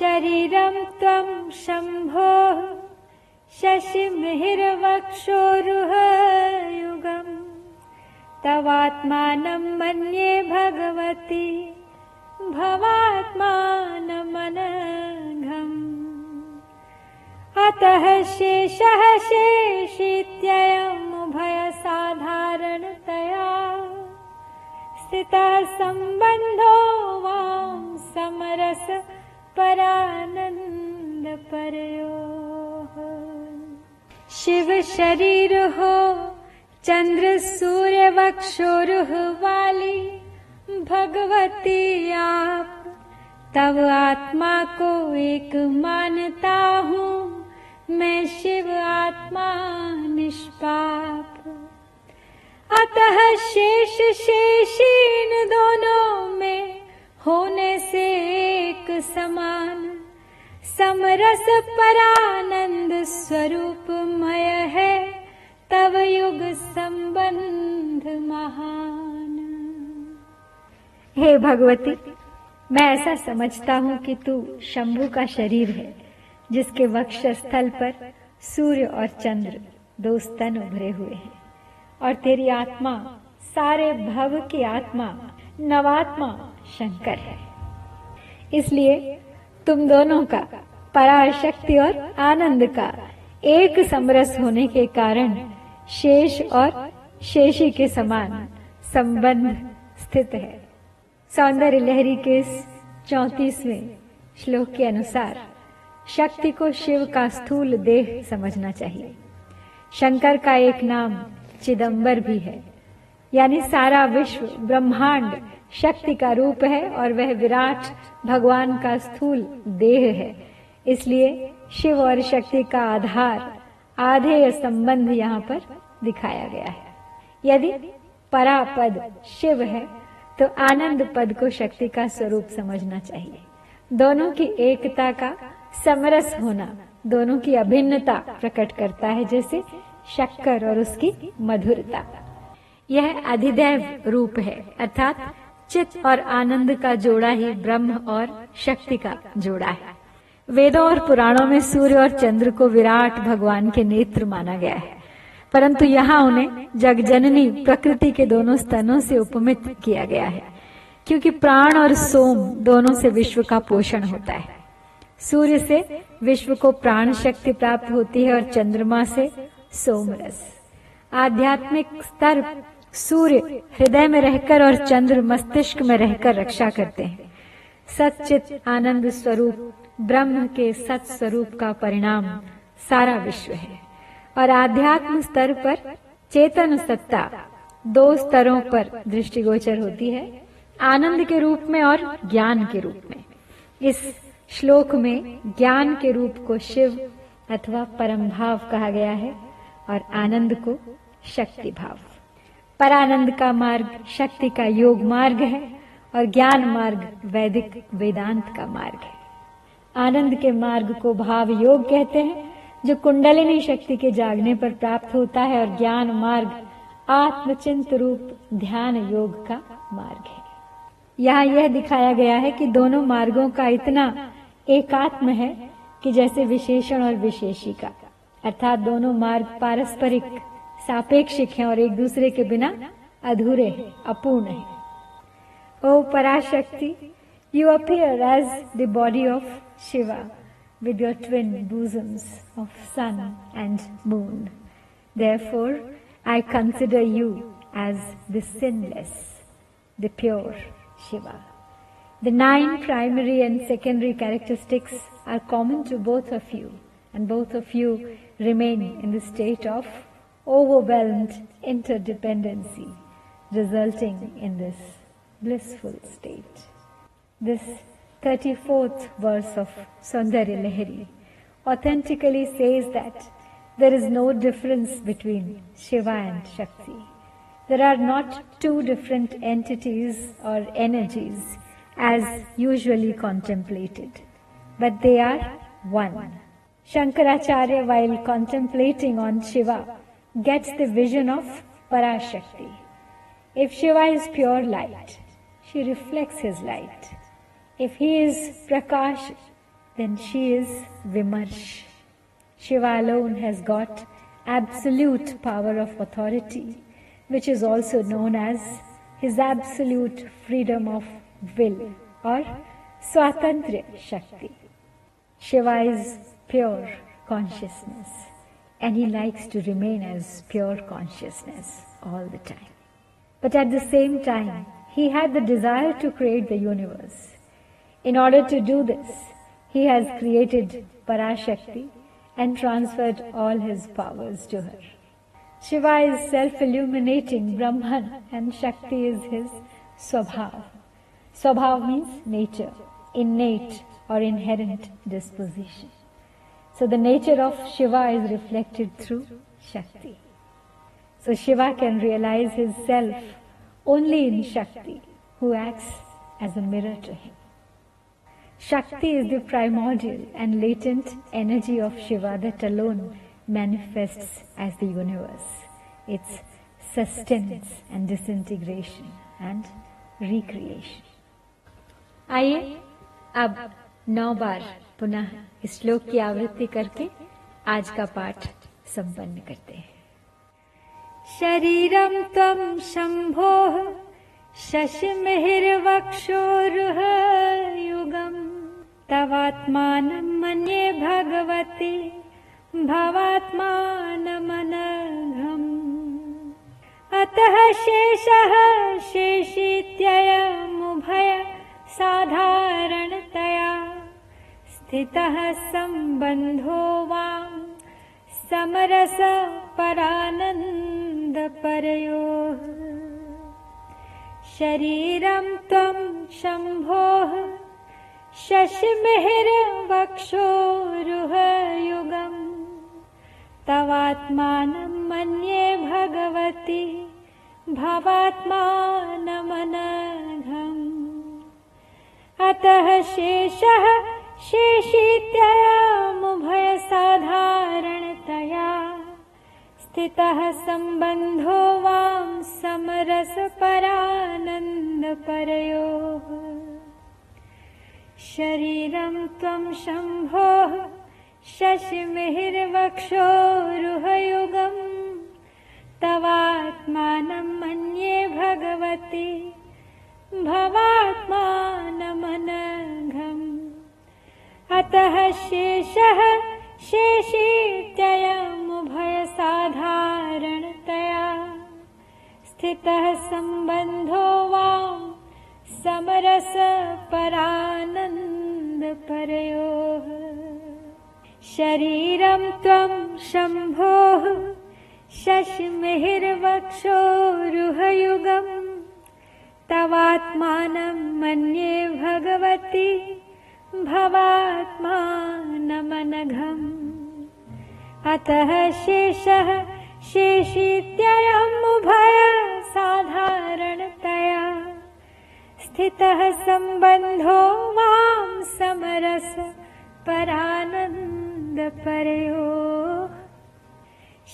शरीरं त्वं शम्भोः। शशिमिहिरवक्षोरुहयुगम्। तवात्मानं मन्ये भगवति। भवात्मानमनघम्। अतः शेषः शेषित्ययमुभयसाधारणतया स्थितः सम्बन्धो वां समरस शिव शरीर हो चंद्र सूर्य वक्षोरुह वाली भगवती आप। तब आत्मा को एक मानता हूँ मैं शिव आत्मा निष्पाप। अतः शेष शेषीन दोनों में होने से एक समान, समरस परानंद स्वरूपमय है, तव युग संबंध महान। हे भगवती, मैं ऐसा समझता हूँ कि तू शंभु का शरीर है, जिसके वक्ष स्थल पर सूर्य और चंद्र दो स्तन उभरे हुए हैं, और तेरी आत्मा सारे भव की आत्मा, नवात्मा शंकर है। इसलिए तुम दोनों का पराशक्ति और आनंद का एक समरस होने के कारण शेष और शेषी के समान संबंध स्थित है। सौंदर्य लहरी के चौतीसवें श्लोक के अनुसार शक्ति को शिव का स्थूल देह समझना चाहिए। शंकर का एक नाम चिदंबर भी है। यानी सारा विश्व ब्रह्मांड शक्ति का रूप है और वह विराट भगवान का स्थूल देह है। इसलिए शिव और शक्ति का आधार आधेय संबंध यहाँ पर दिखाया गया है। यदि परापद शिव है तो आनंद पद को शक्ति का स्वरूप समझना चाहिए। दोनों की एकता का समरस होना, दोनों की अभिन्नता प्रकट करता है, जैसे शक्कर और उसकी मधुरता। यह अधिदैव रूप है, अर्थात चित और आनंद का जोड़ा ही ब्रह्म और शक्ति का जोड़ा है। वेदों और पुराणों में सूर्य और चंद्र को विराट भगवान के नेत्र माना गया है। परंतु यहाँ उन्हें जगजननी प्रकृति के दोनों स्तनों से उपमित किया गया है, क्योंकि प्राण और सोम दोनों से विश्व का पोषण होता है। सूर्य से विश्व को प्राण शक्ति प्राप्त होती है और चंद्रमा से सोमरस आध्यात्मिक स्तर सूर्य हृदय में रहकर और चंद्र मस्तिष्क में रहकर रक्षा करते हैं। सचित आनंद स्वरूप, ब्रह्म के सत स्वरूप का परिणाम सारा विश्व है। और आध्यात्म स्तर पर चेतन सत्ता दो स्तरों पर दृष्टिगोचर होती है, आनंद के रूप में और ज्ञान के रूप में। इस श्लोक में ज्ञान के रूप को शिव अथवा परम भाव कहा गया है और आनंद को शक्ति भाव परानंद का मार्ग, शक्ति का योग मार्ग है और ज्ञान मार्ग वैदिक वेदांत का मार्ग है। आनंद के मार्ग को भाव योग कहते हैं, जो कुंडलिनी शक्ति के जागने पर प्राप्त होता है और ज्ञान मार्ग, आत्मचिंत रूप ध्यान योग का मार्ग है। यहाँ यह दिखाया गया है कि दोनों मार्गों का इतना एकात्म है कि जैसे विशेषण और विशेषी का अर्थात दोनों मार्ग पारस्परिक सापेक्षिक हैं और एक दूसरे के बिना अधूरे हैं अपूर्ण हैं ओ Parashakti you appear as the body of Shiva with your twin bosoms of sun and moon. Therefore, I consider you as the sinless, the pure Shiva. The nine primary and secondary characteristics are common to both of you, and both of you remain in the state of overwhelmed interdependency, resulting in this blissful state. This 34th verse of Sundarya Lahiri authentically says that there is no difference between Shiva and Shakti. There are not two different entities or energies as usually contemplated, but they are one. Shankaracharya, while contemplating on Shiva, gets the vision of Parashakti. If Shiva is pure light, she reflects his light. If he is Prakash, then she is Vimarsh. Shiva alone has got absolute power of authority, which is also known as his absolute freedom of will or Swatantra Shakti. Shiva is pure consciousness and he likes to remain as pure consciousness all the time. But at the same time, he had the desire to create the universe. In order to do this, he has created Parashakti and transferred all his powers to her. Shiva is self-illuminating Brahman and Shakti is his Swabhav. Swabhav means nature, innate or inherent disposition. So the nature of Shiva is reflected through Shakti. So Shiva can realize his self only in Shakti, who acts as a mirror to him. Shakti is the primordial and latent energy of Shiva that alone manifests as the universe, its sustenance and disintegration and recreation. आइए अब नौ बार पुनः श्लोक की आवृत्ति करके आज का पाठ संपन्न करते हैं। शरीरम तम शंभो शशिमिहिर्वक्षोरुह युगम् तवात्मानं मन्ये भगवति, भवात्मानमनघम्। अतः शेषः शेषीत्ययमुभय साधारणतया स्थितः सम्बन्धो वाम् समरसपरानन्दपरयोः शरीरं त्वं शम्भोः शशिमिहिर्वक्षोरुहयुगम् तवात्मानं मन्ये भगवति भवात्मानमनघम्। अतः शेषः शेषीत्ययमुभयसाधारणतया स्थितः सम्बन्धो वां समरसपरानन्दपरयोः। शरीरं त्वं शम्भोः शशिमिहिर्वक्षोरुहयुगम्। तवात्मानं मन्ये भगवति भवात्मानमनघम् अतः शेषः शेषीत्ययमुभयसाधारणतया स्थितः सम्बन्धो वां समरसपरानन्दपरयोः। शरीरं त्वं शम्भोः शशिमिहिर्वक्षोरुहयुगम् तवात्मानं मन्ये भगवति भवात्मानमनघम्। अतः शेषः शेषीत्ययमुभय साधारणतया। स्थितः सम्बन्धो मां समरस परानन्दपरयो।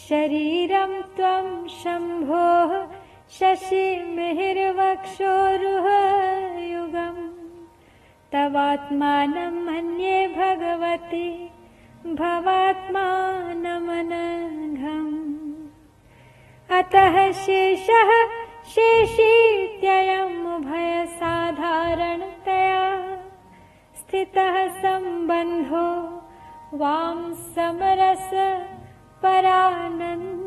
शरीरं त्वं शम्भोः शशिमिहिर्वक्षोरुहयुगम् तवात्मानं मन्ये भगवति भवात्मानमनघम्। अतः शेषः शेषीत्ययमुभयसाधारणतया स्थितः सम्बन्धो वां समरस परानन्दपरयोः।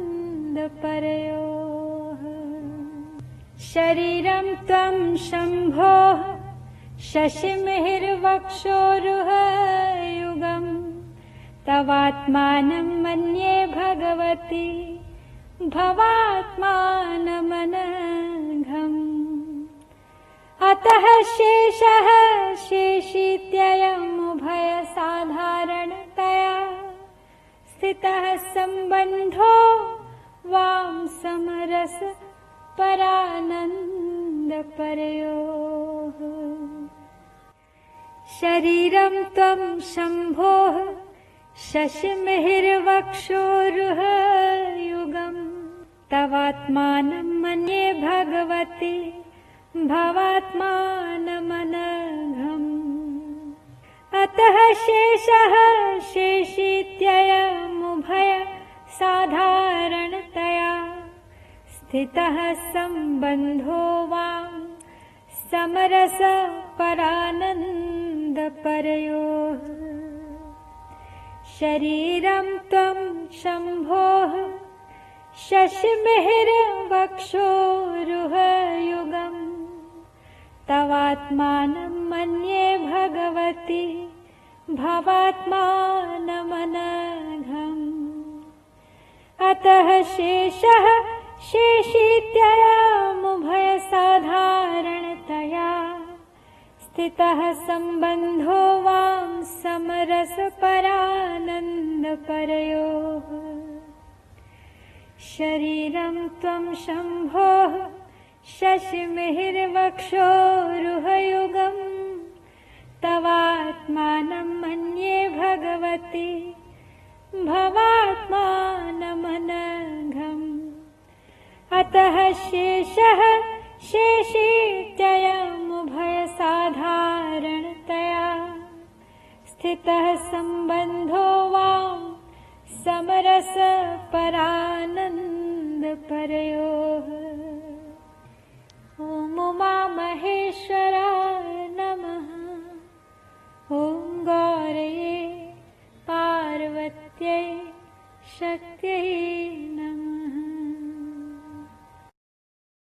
शरीरं त्वं शम्भोः शशिमिहिर्वक्षोरुहयुगम् तवात्मानं मन्ये भगवति भवात्मानमनघम्। अतः शेषः शेषीत्ययमुभयसाधारणतया स्थितः सम्बन्धो वां समरस परानन्दपरयोः शरीरं त्वं शम्भोः शशिमिहिर्वक्षोरुहयुगम् तवात्मानं मन्ये भगवति भवात्मानमनघम्। अतः शेषः शेषीत्ययमुभय साधारणतया स्थितः सम्बन्धो वा समरसपरानन्दपरयोः शरीरं त्वं शम्भोः। शशिमिहिरवक्षोरुहयुगम्। तवात्मानं मन्ये भगवति। भवात्मानमनघम्। अतः शेषः शेषीत्ययमुभयसाधारणतया स्थितः सम्बन्धो वां समरसपरानन्दपरयोः। शरीरं त्वं शम्भोः शशिमिहिर्वक्षोरुहयुगम् तवात्मानं मन्ये भगवति भवात्मानमनघम्। अतः शेषः साधारणतया स्थितः सम्बन्धो वां समरसपरानन्दपरयोः। ॐ उमामहेश्वरा नमः। ॐ गौरये पार्वत्यै शक्त्यै